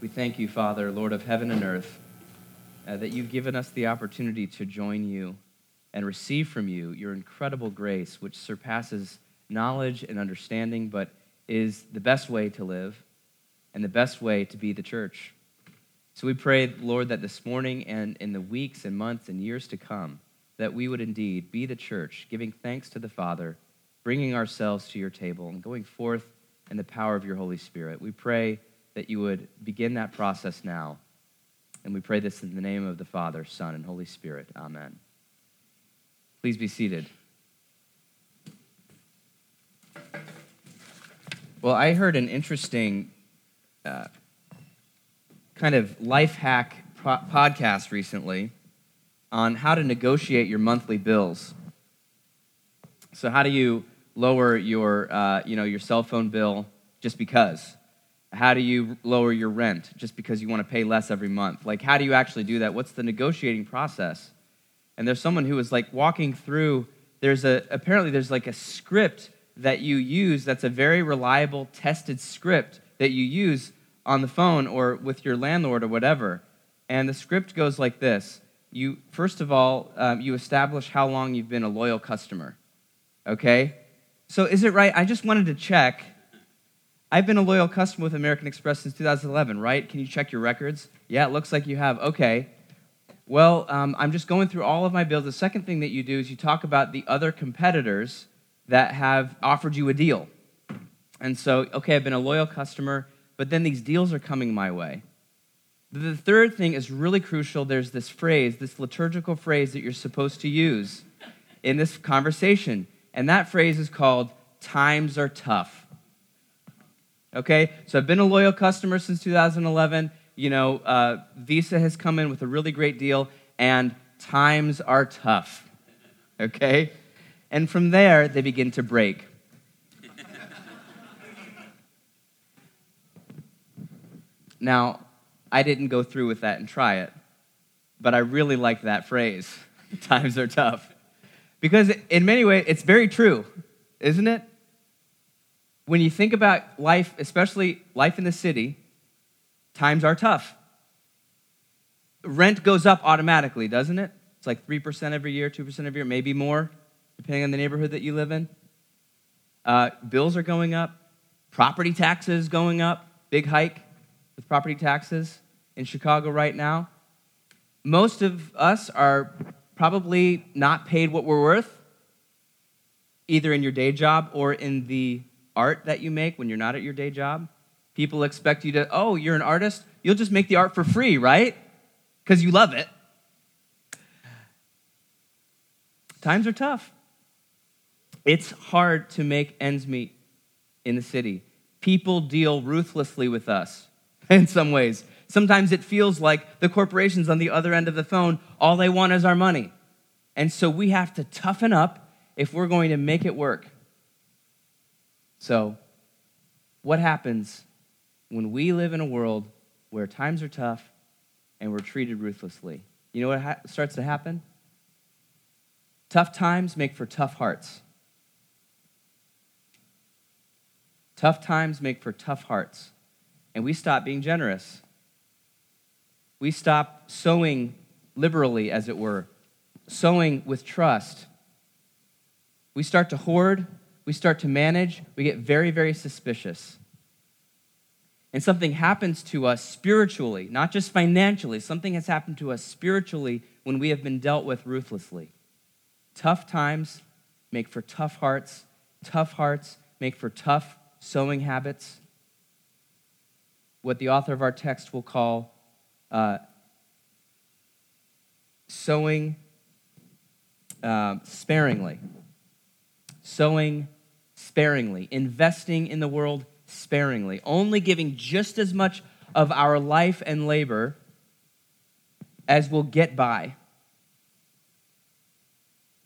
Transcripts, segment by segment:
We thank you, Father, Lord of heaven and earth, uh, that you've given us the opportunity to join you and receive from you your incredible grace, which surpasses knowledge and understanding, but is the best way to live and the best way to be the church. So we pray, Lord, that this morning and in the weeks and months and years to come, that we would indeed be the church, giving thanks to the Father, bringing ourselves to your table, and going forth in the power of your Holy Spirit. We pray that you would begin that process now. And we pray this in the name of the Father, Son, and Holy Spirit. Amen. Please be seated. Well, I heard an interesting uh, kind of life hack pro- podcast recently on how to negotiate your monthly bills. So, how do you lower your, uh, you know, your cell phone bill just because? How do you lower your rent just because you want to pay less every month? Like, how do you actually do that? What's the negotiating process? And there's someone who was like walking through. There's a apparently there's like a script that you use that's a very reliable, tested script that you use on the phone or with your landlord or whatever. And the script goes like this you first of all um, you establish how long you've been a loyal customer okay so is it right i just wanted to check i've been a loyal customer with american express since 2011 right can you check your records yeah it looks like you have okay well um, i'm just going through all of my bills the second thing that you do is you talk about the other competitors that have offered you a deal and so okay i've been a loyal customer but then these deals are coming my way. The third thing is really crucial. There's this phrase, this liturgical phrase that you're supposed to use in this conversation. And that phrase is called times are tough. Okay? So I've been a loyal customer since 2011. You know, uh, Visa has come in with a really great deal, and times are tough. Okay? And from there, they begin to break. Now, I didn't go through with that and try it, but I really like that phrase times are tough. Because in many ways, it's very true, isn't it? When you think about life, especially life in the city, times are tough. Rent goes up automatically, doesn't it? It's like 3% every year, 2% every year, maybe more, depending on the neighborhood that you live in. Uh, bills are going up, property taxes going up, big hike with property taxes in Chicago right now. Most of us are probably not paid what we're worth, either in your day job or in the art that you make when you're not at your day job. People expect you to, oh, you're an artist, you'll just make the art for free, right? Because you love it. Times are tough. It's hard to make ends meet in the city. People deal ruthlessly with us. in some ways. Sometimes it feels like the corporations on the other end of the phone, all they want is our money. And so we have to toughen up if we're going to make it work. So, what happens when we live in a world where times are tough and we're treated ruthlessly? You know what ha- starts to happen? Tough times make for tough hearts. Tough times make for tough hearts and we stop being generous. We stop sowing liberally, as it were, sowing with trust. We start to hoard, we start to manage, we get very, very suspicious. And something happens to us spiritually, not just financially. Something has happened to us spiritually when we have been dealt with ruthlessly. Tough times make for tough hearts, tough hearts make for tough sowing habits what the author of our text will call uh, sowing uh, sparingly. Sowing sparingly, investing in the world sparingly, only giving just as much of our life and labor as we'll get by,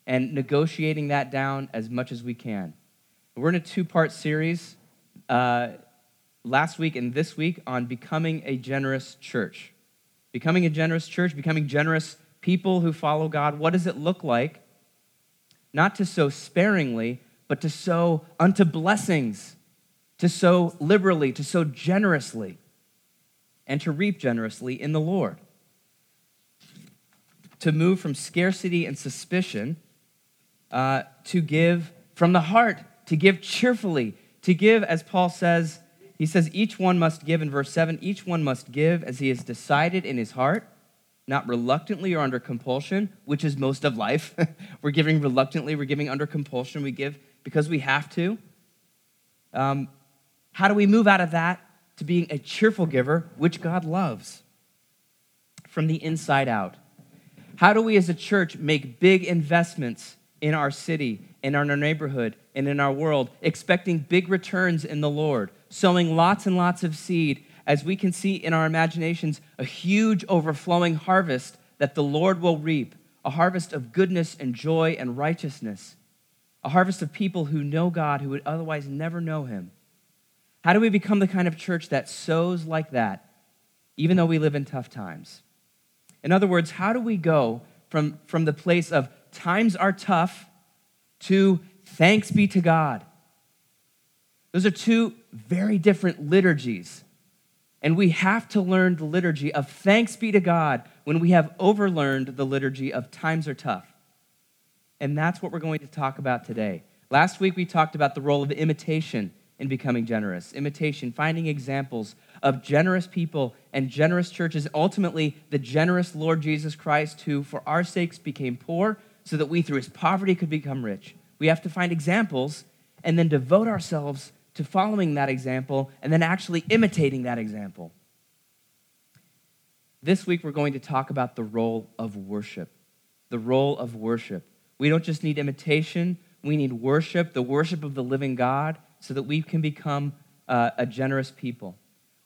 and negotiating that down as much as we can. We're in a two part series. Uh, last week and this week on becoming a generous church. Becoming a generous church, becoming generous people who follow God. What does it look like? Not to sow sparingly, but to sow unto blessings, to sow liberally, to sow generously. and to reap generously in the Lord. To move from scarcity and suspicion uh, to give from the heart, to give cheerfully, to give, as Paul says, he says, each one must give in verse 7 each one must give as he has decided in his heart, not reluctantly or under compulsion, which is most of life. we're giving reluctantly, we're giving under compulsion, we give because we have to. Um, how do we move out of that to being a cheerful giver, which God loves? From the inside out. How do we as a church make big investments in our city, in our neighborhood, and in our world, expecting big returns in the Lord, sowing lots and lots of seed as we can see in our imaginations a huge overflowing harvest that the Lord will reap, a harvest of goodness and joy and righteousness, a harvest of people who know God who would otherwise never know Him. How do we become the kind of church that sows like that, even though we live in tough times? In other words, how do we go from, from the place of times are tough to thanks be to God? Those are two very different liturgies. And we have to learn the liturgy of thanks be to God when we have overlearned the liturgy of times are tough. And that's what we're going to talk about today. Last week we talked about the role of imitation in becoming generous. Imitation, finding examples of generous people and generous churches, ultimately, the generous Lord Jesus Christ, who for our sakes became poor so that we through his poverty could become rich. We have to find examples and then devote ourselves to following that example and then actually imitating that example. This week, we're going to talk about the role of worship. The role of worship. We don't just need imitation, we need worship, the worship of the living God, so that we can become uh, a generous people.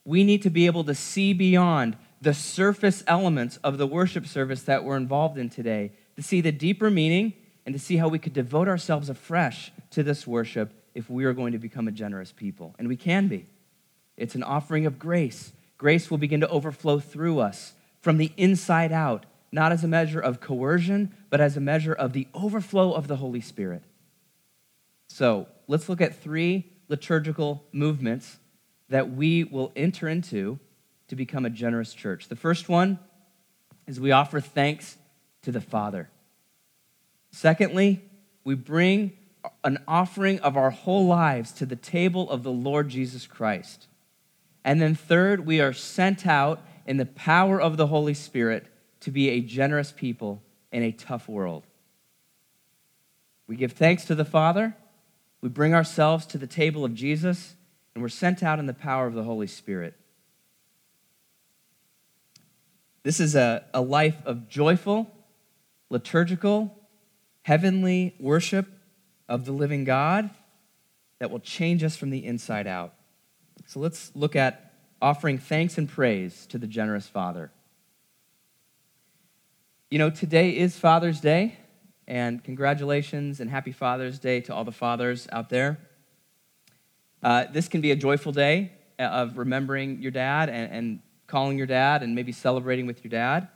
We need to be able to see beyond the surface elements of the worship service that we're involved in today, to see the deeper meaning and to see how we could devote ourselves afresh to this worship if we are going to become a generous people. And we can be. It's an offering of grace. Grace will begin to overflow through us from the inside out, not as a measure of coercion, but as a measure of the overflow of the Holy Spirit. So let's look at three liturgical movements that we will enter into to become a generous church. The first one is we offer thanks to the Father. Secondly, we bring an offering of our whole lives to the table of the Lord Jesus Christ. And then, third, we are sent out in the power of the Holy Spirit to be a generous people in a tough world. We give thanks to the Father, we bring ourselves to the table of Jesus, and we're sent out in the power of the Holy Spirit. This is a, a life of joyful, liturgical, heavenly worship of the living God that will change us from the inside out. So let's look at offering thanks and praise to the generous Father. You know, today is Father's Day, and congratulations and happy Father's Day to all the fathers out there. Uh, this can be a joyful day of remembering your dad and, and calling your dad and maybe celebrating with your dad.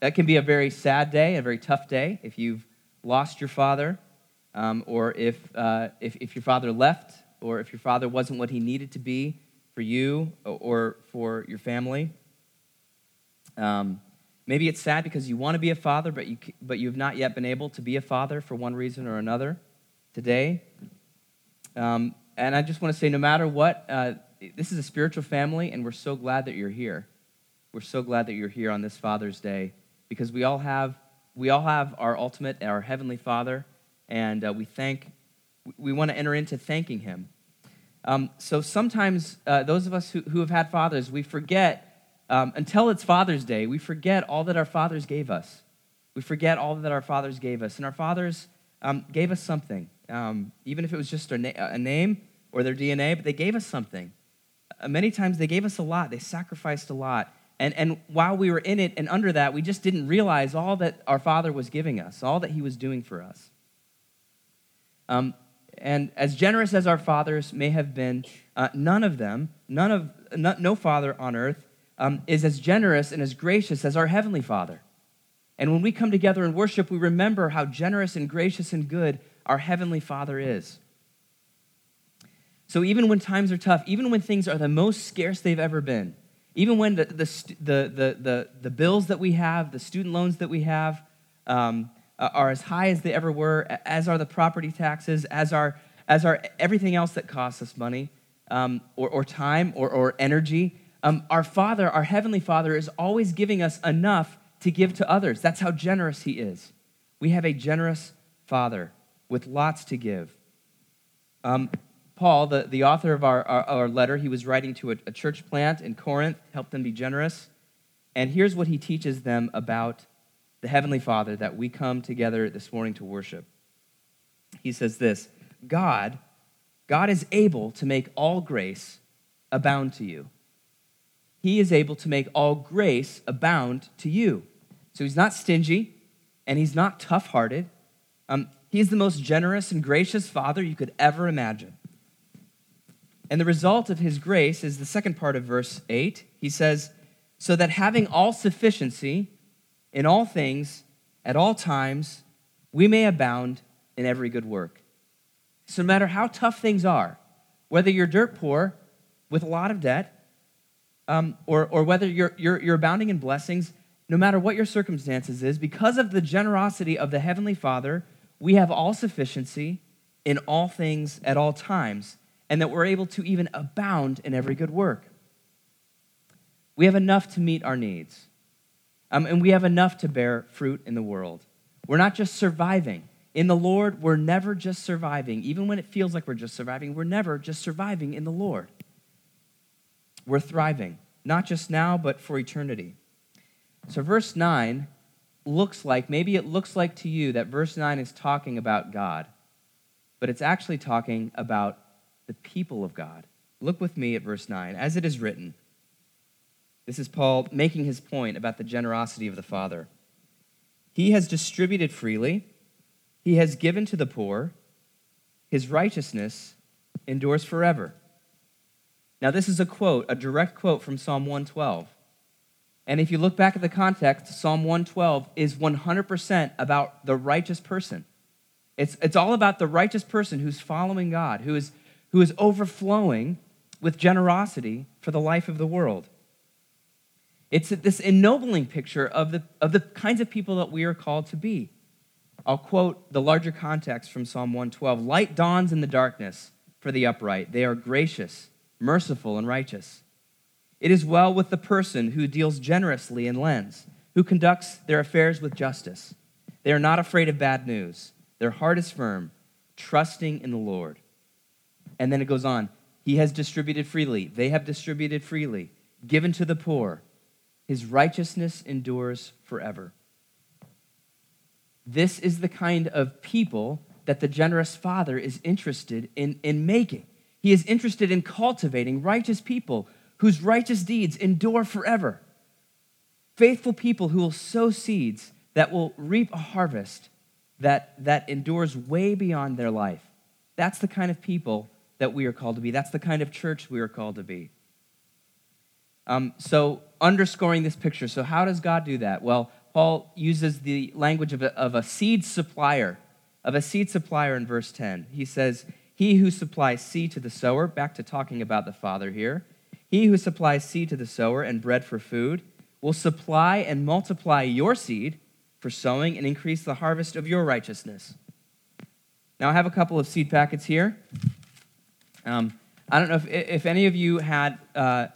That can be a very sad day, a very tough day if you've lost your father um, or if, uh, if, if your father left, or if your father wasn't what he needed to be for you or for your family. Um, maybe it's sad because you want to be a father, but you, but you have not yet been able to be a father for one reason or another today. Um, and I just want to say no matter what, uh, this is a spiritual family, and we're so glad that you're here. We're so glad that you're here on this Father's Day because we all have, we all have our ultimate, our Heavenly Father and uh, we thank, we want to enter into thanking Him. Um, so sometimes uh, those of us who, who have had fathers, we forget, um, until it's Father's Day, we forget all that our fathers gave us. We forget all that our fathers gave us. And our fathers um, gave us something, um, even if it was just a, na- a, name or their DNA, but they gave us something. Uh, many times they gave us a lot, they sacrificed a lot. And, and while we were in it and under that, we just didn't realize all that our Father was giving us, all that He was doing for us. Um, and as generous as our fathers may have been, uh, none of them, none of, no, no father on earth, um, is as generous and as gracious as our Heavenly Father. And when we come together in worship, we remember how generous and gracious and good our Heavenly Father is. So even when times are tough, even when things are the most scarce they've ever been, Even when the, the, the, the, the, the bills that we have, the student loans that we have, um, are as high as they ever were, as are the property taxes, as are, as are everything else that costs us money, um, or, or time, or, or energy. Um, our Father, our Heavenly Father, is always giving us enough to give to others. That's how generous He is. We have a generous Father with lots to give. Um, Paul, the, the author of our, our, our, letter, he was writing to a, a church plant in Corinth, help them be generous. And here's what he teaches them about the Heavenly Father that we come together this morning to worship. He says this God, God is able to make all grace abound to you. He is able to make all grace abound to you. So he's not stingy and he's not tough hearted. Um, he's the most generous and gracious Father you could ever imagine. And the result of his grace is the second part of verse 8. He says, So that having all sufficiency in all things, at all times, we may abound in every good work. So, no matter how tough things are, whether you're dirt poor with a lot of debt, um, or, or whether you're, you're, you're abounding in blessings, no matter what your circumstances is, because of the generosity of the Heavenly Father, we have all sufficiency in all things at all times, and that we're able to even abound in every good work. We have enough to meet our needs. Um, and we have enough to bear fruit in the world. We're not just surviving. In the Lord, we're never just surviving. Even when it feels like we're just surviving, we're never just surviving in the Lord. We're thriving, not just now, but for eternity. So, verse 9 looks like, maybe it looks like to you that verse 9 is talking about God, but it's actually talking about the people of God. Look with me at verse 9. As it is written, this is Paul making his point about the generosity of the Father. He has distributed freely, he has given to the poor, his righteousness endures forever. Now, this is a quote, a direct quote from Psalm 112. And if you look back at the context, Psalm 112 is 100% about the righteous person. It's, it's all about the righteous person who's following God, who is, who is overflowing with generosity for the life of the world. It's this ennobling picture of the, of the kinds of people that we are called to be. I'll quote the larger context from Psalm 112 Light dawns in the darkness for the upright. They are gracious, merciful, and righteous. It is well with the person who deals generously and lends, who conducts their affairs with justice. They are not afraid of bad news. Their heart is firm, trusting in the Lord. And then it goes on He has distributed freely. They have distributed freely, given to the poor his righteousness endures forever. This is the kind of people that the generous Father is interested in, in making. He is interested in cultivating righteous people whose righteous deeds endure forever. Faithful people who will sow seeds that will reap a harvest that, that endures way beyond their life. That's the kind of people that we are called to be. That's the kind of church we are called to be. Um, so, underscoring this picture. So, how does God do that? Well, Paul uses the language of a, of a seed supplier, of a seed supplier in verse 10. He says, He who supplies seed to the sower, back to talking about the Father here, he who supplies seed to the sower and bread for food will supply and multiply your seed for sowing and increase the harvest of your righteousness. Now, I have a couple of seed packets here. Um, I don't know if, if any of you had uh,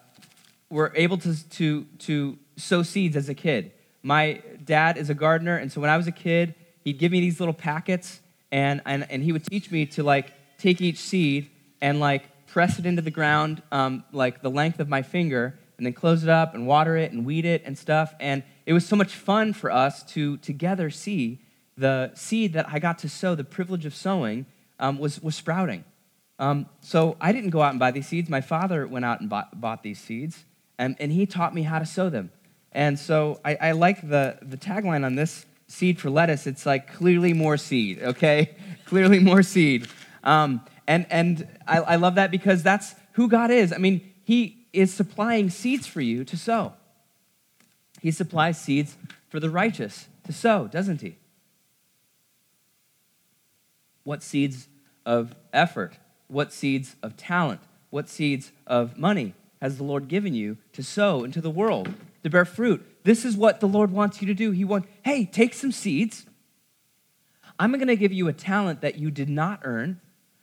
were able to, to, to sow seeds as a kid. My dad is a gardener, and so when I was a kid, he'd give me these little packets, and, and, and he would teach me to like take each seed and like press it into the ground um, like the length of my finger, and then close it up and water it and weed it and stuff. And it was so much fun for us to together see the seed that I got to sow, the privilege of sowing, um, was, was sprouting. Um, so I didn't go out and buy these seeds. My father went out and bought, bought these seeds and, and he taught me how to sow them. And so I, I like the, the tagline on this seed for lettuce. It's like clearly more seed, okay? clearly more seed. Um, and and I, I love that because that's who God is. I mean, He is supplying seeds for you to sow. He supplies seeds for the righteous to sow, doesn't He? What seeds of effort? What seeds of talent? What seeds of money? Has the Lord given you to sow into the world, to bear fruit. This is what the Lord wants you to do. He wants, hey, take some seeds. I'm going to give you a talent that you did not earn.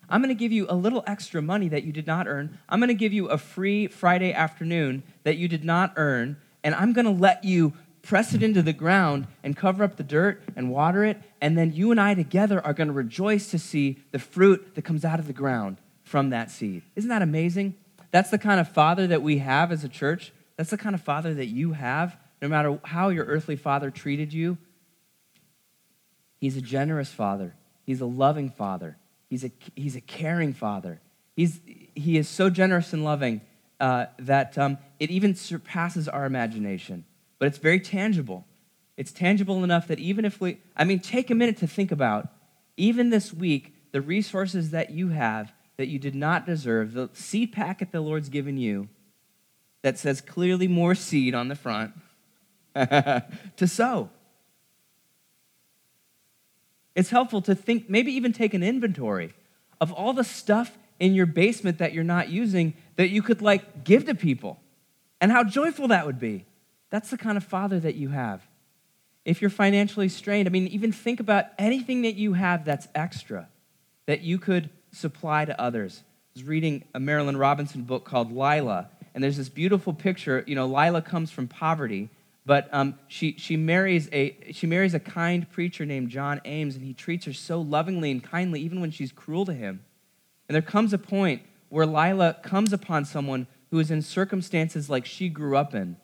I'm going to give you a little extra money that you did not earn. I'm going to give you a free Friday afternoon that you did not earn. And I'm going to let you press it into the ground and cover up the dirt and water it. And then you and I together are going to rejoice to see the fruit that comes out of the ground from that seed. Isn't that amazing? That's the kind of father that we have as a church. That's the kind of father that you have, no matter how your earthly father treated you. He's a generous father, he's a loving father, he's a, he's a caring father. He's, he is so generous and loving uh, that um, it even surpasses our imagination. But it's very tangible. It's tangible enough that even if we, I mean, take a minute to think about, even this week, the resources that you have that you did not deserve, the seed packet the Lord's given you that says clearly more seed on the front to sow. It's helpful to think, maybe even take an inventory of all the stuff in your basement that you're not using that you could like give to people and how joyful that would be. That's the kind of father that you have. If you're financially strained, I mean, even think about anything that you have that's extra that you could supply to others. I was reading a Marilynne Robinson book called Lila, and there's this beautiful picture. You know, Lila comes from poverty, but um, she, she, marries a, she marries a kind preacher named John Ames, and he treats her so lovingly and kindly, even when she's cruel to him. And there comes a point where Lila comes upon someone who is in circumstances like she grew up in.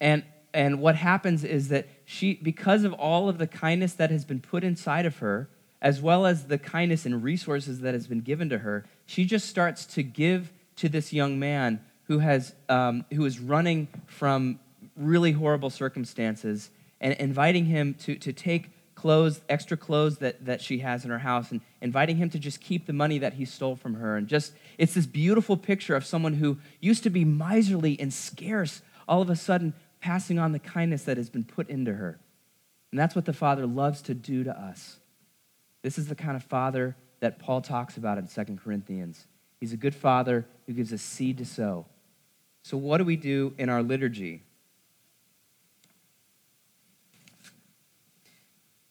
And, and what happens is that she, because of all of the kindness that has been put inside of her, as well as the kindness and resources that has been given to her, she just starts to give to this young man who, has, um, who is running from really horrible circumstances and inviting him to, to take clothes, extra clothes that, that she has in her house, and inviting him to just keep the money that he stole from her. And just, it's this beautiful picture of someone who used to be miserly and scarce, all of a sudden passing on the kindness that has been put into her. And that's what the Father loves to do to us. This is the kind of father that Paul talks about in 2 Corinthians. He's a good father who gives us seed to sow. So, what do we do in our liturgy?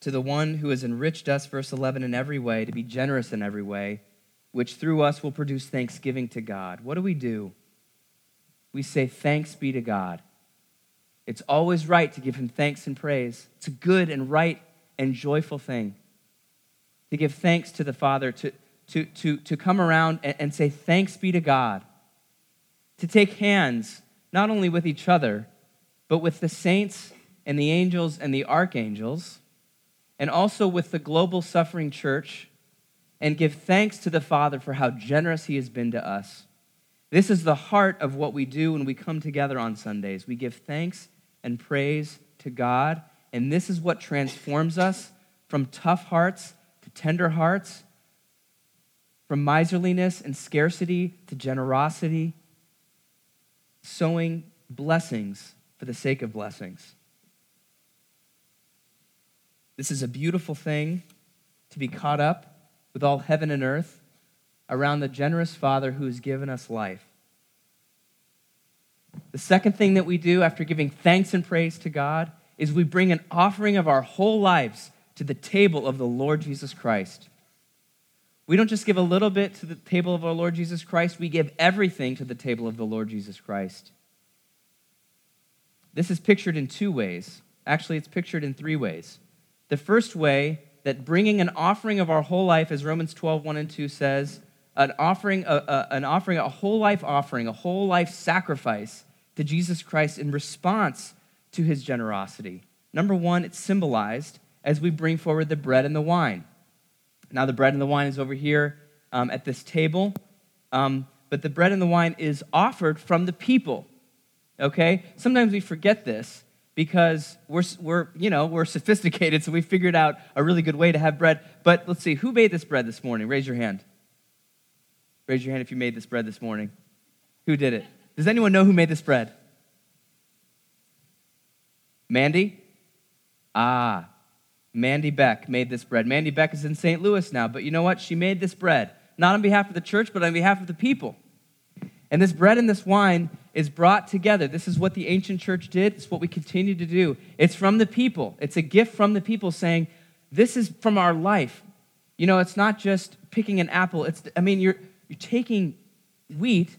To the one who has enriched us, verse 11, in every way, to be generous in every way, which through us will produce thanksgiving to God. What do we do? We say, Thanks be to God. It's always right to give him thanks and praise. It's a good and right and joyful thing to give thanks to the Father, to, to, to, to come around and, and say, Thanks be to God. To take hands, not only with each other, but with the saints and the angels and the archangels, and also with the global suffering church, and give thanks to the Father for how generous He has been to us. This is the heart of what we do when we come together on Sundays. We give thanks and praise to God, and this is what transforms us from tough hearts tender hearts, from miserliness and scarcity to generosity, sowing blessings for the sake of blessings. This is a beautiful thing to be caught up with all heaven and earth around the generous Father who has given us life. The second thing that we do after giving thanks and praise to God is we bring an offering of our whole lives to the table of the Lord Jesus Christ. We don't just give a little bit to the table of our Lord Jesus Christ, we give everything to the table of the Lord Jesus Christ. This is pictured in two ways. Actually, it's pictured in three ways. The first way, that bringing an offering of our whole life, as Romans 12, 1 and 2 says, an offering, a, a, an offering, a whole life offering, a whole life sacrifice to Jesus Christ in response to his generosity. Number one, it's symbolized as we bring forward the bread and the wine. Now, the bread and the wine is over here um, at this table, um, but the bread and the wine is offered from the people. Okay? Sometimes we forget this because we're, we're, you know, we're sophisticated, so we figured out a really good way to have bread. But let's see, who made this bread this morning? Raise your hand. Raise your hand if you made this bread this morning. Who did it? Does anyone know who made this bread? Mandy? Ah, Mandy Beck made this bread. Mandy Beck is in St. Louis now, but you know what? She made this bread, not on behalf of the church, but on behalf of the people. And this bread and this wine is brought together. This is what the ancient church did. It's what we continue to do. It's from the people. It's a gift from the people saying, This is from our life. You know, it's not just picking an apple. It's, I mean, you're, you're taking wheat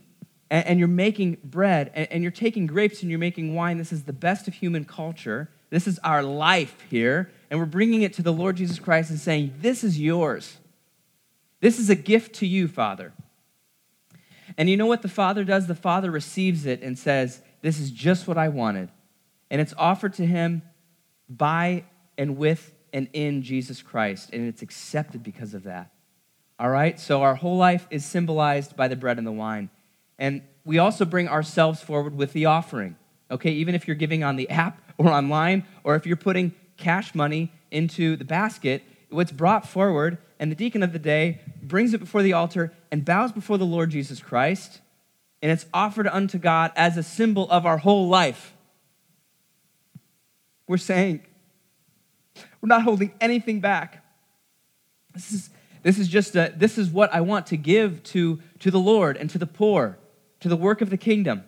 and, and you're making bread and, and you're taking grapes and you're making wine. This is the best of human culture. This is our life here. And we're bringing it to the Lord Jesus Christ and saying, This is yours. This is a gift to you, Father. And you know what the Father does? The Father receives it and says, This is just what I wanted. And it's offered to him by and with and in Jesus Christ. And it's accepted because of that. All right? So our whole life is symbolized by the bread and the wine. And we also bring ourselves forward with the offering. Okay? Even if you're giving on the app or online, or if you're putting cash money into the basket, what's brought forward, and the deacon of the day brings it before the altar and bows before the Lord Jesus Christ, and it's offered unto God as a symbol of our whole life. We're saying, we're not holding anything back. This is, this is just a, this is what I want to give to, to the Lord and to the poor, to the work of the kingdom.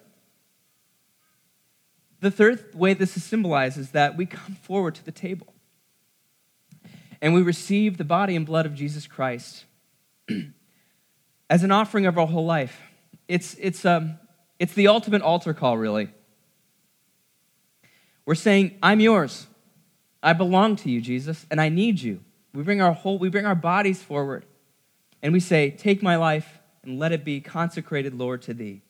The third way this is symbolized is that we come forward to the table and we receive the body and blood of Jesus Christ as an offering of our whole life. It's, it's, um, it's the ultimate altar call, really. We're saying, I'm yours. I belong to you, Jesus, and I need you. We bring our whole, we bring our bodies forward, and we say, Take my life and let it be consecrated, Lord, to thee.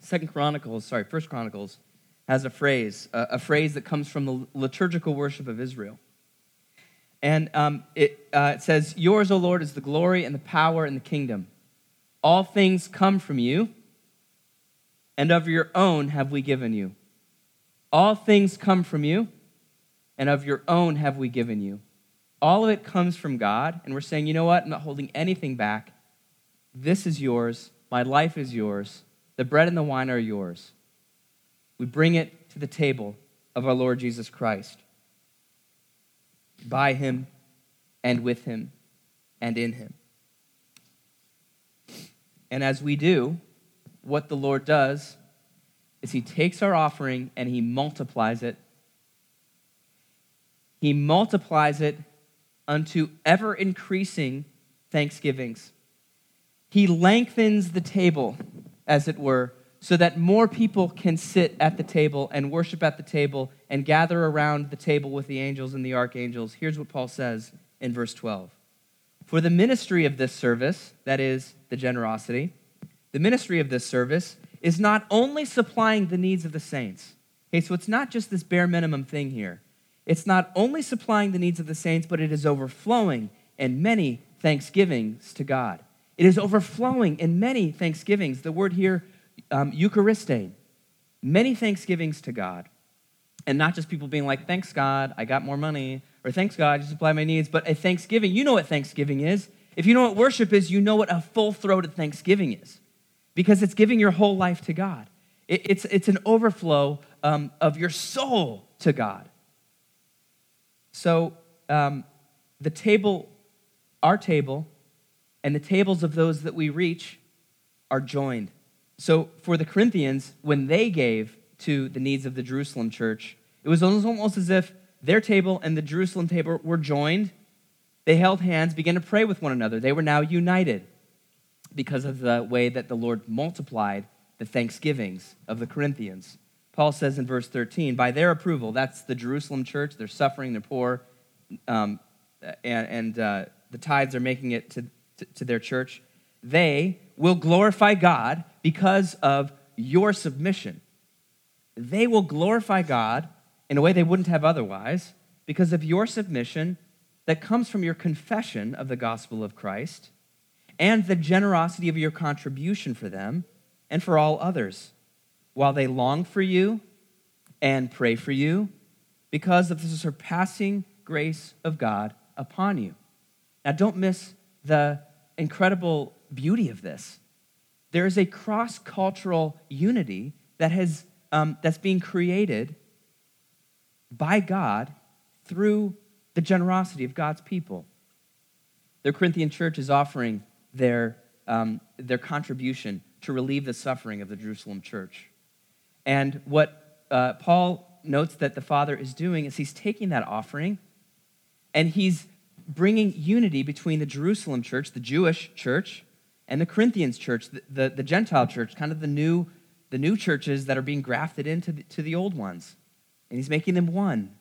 Second Chronicles, sorry, First Chronicles has a phrase, a, a phrase that comes from the liturgical worship of Israel. And um, it, uh, it says, Yours, O Lord, is the glory and the power and the kingdom. All things come from you, and of your own have we given you. All things come from you, and of your own have we given you. All of it comes from God, and we're saying, you know what? I'm not holding anything back. This is yours. My life is yours. The bread and the wine are yours. We bring it to the table of our Lord Jesus Christ by him and with him and in him. And as we do, what the Lord does is he takes our offering and he multiplies it. He multiplies it unto ever increasing thanksgivings. He lengthens the table, as it were, so that more people can sit at the table and worship at the table and gather around the table with the angels and the archangels. Here's what Paul says in verse 12 For the ministry of this service, that is, the generosity, the ministry of this service is not only supplying the needs of the saints. Okay, so it's not just this bare minimum thing here. It's not only supplying the needs of the saints, but it is overflowing in many thanksgivings to God. It is overflowing in many thanksgivings. The word here um, Euchariste, many thanksgivings to God. And not just people being like, thanks God, I got more money, or thanks God, you supply my needs, but a thanksgiving. You know what thanksgiving is. If you know what worship is, you know what a full throated thanksgiving is because it's giving your whole life to God. It, it's, it's an overflow um, of your soul to God. So um, the table, our table, and the tables of those that we reach are joined. So for the Corinthians, when they gave to the needs of the Jerusalem church, it was almost as if their table and the Jerusalem table were joined. They held hands, began to pray with one another. They were now united because of the way that the Lord multiplied the thanksgivings of the Corinthians. Paul says in verse 13, by their approval, that's the Jerusalem church, they're suffering, they're poor, um, and, and uh, the tithes are making it to, to, to their church. They will glorify God because of your submission. They will glorify God in a way they wouldn't have otherwise because of your submission that comes from your confession of the gospel of Christ and the generosity of your contribution for them and for all others, while they long for you and pray for you because of the surpassing grace of God upon you. Now, don't miss the incredible beauty of this. There is a cross cultural unity that has, um, that's being created by God through the generosity of God's people. The Corinthian church is offering their, um, their contribution to relieve the suffering of the Jerusalem church. And what uh, Paul notes that the Father is doing is he's taking that offering and he's bringing unity between the Jerusalem church, the Jewish church, and the Corinthians church, the, the, the Gentile church, kind of the new, the new churches that are being grafted into the, to the old ones. And he's making them one.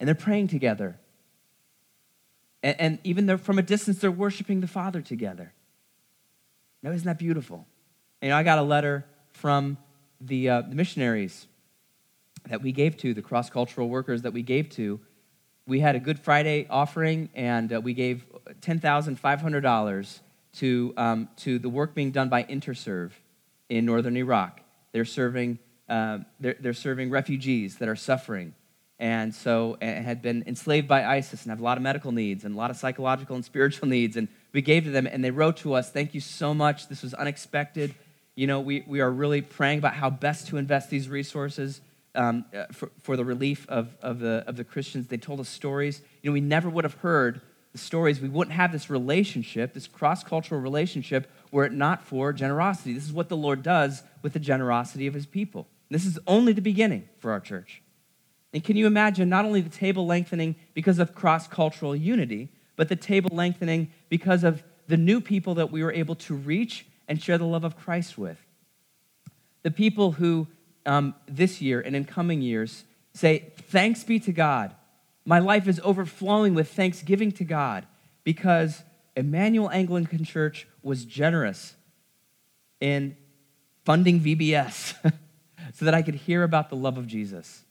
And they're praying together. And, and even from a distance, they're worshiping the Father together. Now, isn't that beautiful? And, you know, I got a letter from the, uh, the missionaries that we gave to, the cross cultural workers that we gave to. We had a Good Friday offering, and uh, we gave $10,500 to, um, to the work being done by Interserve in northern Iraq. They're serving, uh, they're, they're serving refugees that are suffering and so and had been enslaved by ISIS and have a lot of medical needs and a lot of psychological and spiritual needs. And we gave to them, and they wrote to us, Thank you so much. This was unexpected. You know, we, we are really praying about how best to invest these resources um, uh, for, for the relief of, of, the, of the Christians. They told us stories. You know, we never would have heard the stories. We wouldn't have this relationship, this cross cultural relationship, were it not for generosity. This is what the Lord does with the generosity of his people. This is only the beginning for our church. And can you imagine not only the table lengthening because of cross cultural unity, but the table lengthening because of the new people that we were able to reach and share the love of Christ with? The people who um, this year and in coming years say, Thanks be to God. My life is overflowing with thanksgiving to God because Immanuel Anglican Church was generous in funding VBS so that I could hear about the love of Jesus.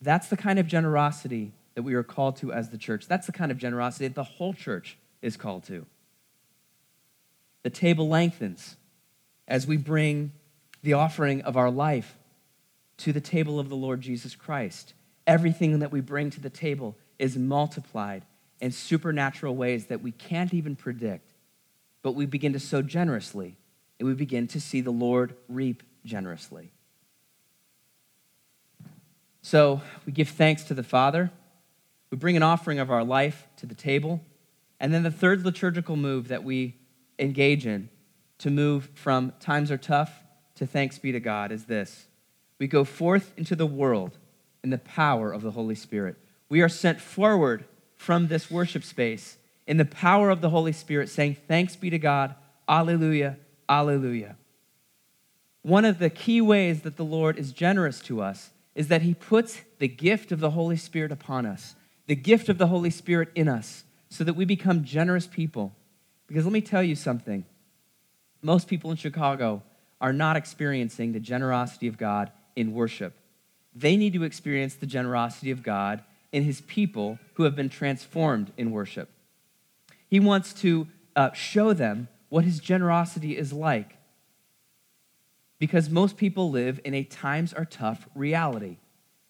That's the kind of generosity that we are called to as the church. That's the kind of generosity that the whole church is called to. The table lengthens as we bring the offering of our life to the table of the Lord Jesus Christ. Everything that we bring to the table is multiplied in supernatural ways that we can't even predict. But we begin to sow generously, and we begin to see the Lord reap generously. So we give thanks to the Father. We bring an offering of our life to the table. And then the third liturgical move that we engage in to move from times are tough to thanks be to God is this we go forth into the world in the power of the Holy Spirit. We are sent forward from this worship space in the power of the Holy Spirit, saying, Thanks be to God. Alleluia. Alleluia. One of the key ways that the Lord is generous to us is that he puts the gift of the Holy Spirit upon us, the gift of the Holy Spirit in us, so that we become generous people. Because let me tell you something most people in Chicago are not experiencing the generosity of God in worship. They need to experience the generosity of God in his people who have been transformed in worship. He wants to uh, show them what his generosity is like because most people live in a times are tough reality,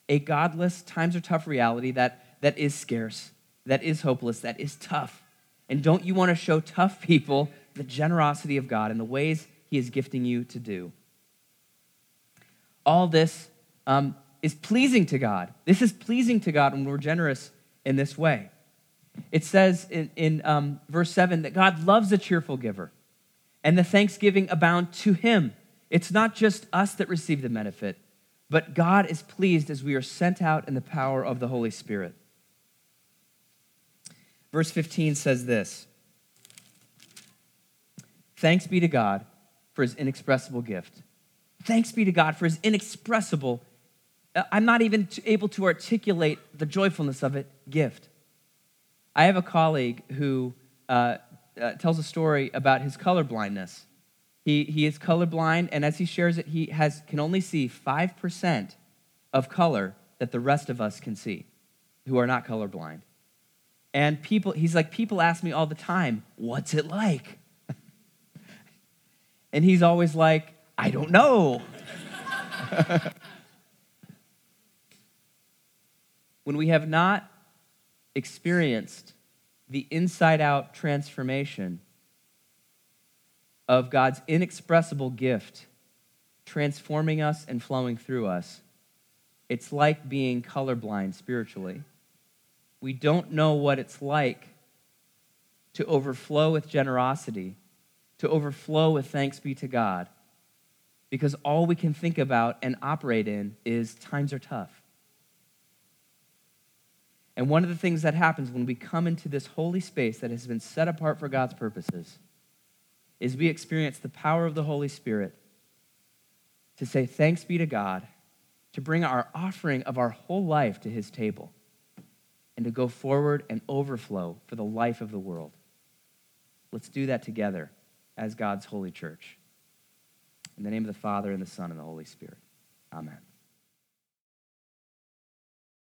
a godless, times are tough reality that, that is scarce, that is hopeless, that is tough. And don't you want to show tough people the generosity of God and the ways He is gifting you to do? All this um, is pleasing to God. This is pleasing to God when we're generous in this way. It says in, in um, verse 7 that God loves a cheerful giver, and the thanksgiving abound to Him. It's not just us that receive the benefit, but God is pleased as we are sent out in the power of the Holy Spirit. Verse 15 says this Thanks be to God for his inexpressible gift. Thanks be to God for his inexpressible, I'm not even able to articulate the joyfulness of it, gift. I have a colleague who uh, uh, tells a story about his color blindness. He, he is colorblind, and as he shares it, he has, can only see 5% of color that the rest of us can see who are not colorblind. And people, he's like, people ask me all the time, what's it like? and he's always like, I don't know. when we have not experienced the inside out transformation of God's inexpressible gift transforming us and flowing through us, it's like being colorblind spiritually. We don't know what it's like to overflow with generosity to overflow with thanks be to God because all we can think about and operate in is times are tough. And one of the things that happens when we come into this holy space that has been set apart for God's purposes is we experience the power of the Holy Spirit to say thanks be to God, to bring our offering of our whole life to his table, and to go forward and overflow for the life of the world. Let's do that together as God's holy church. In the name of the Father, and the Son, and the Holy Spirit. Amen.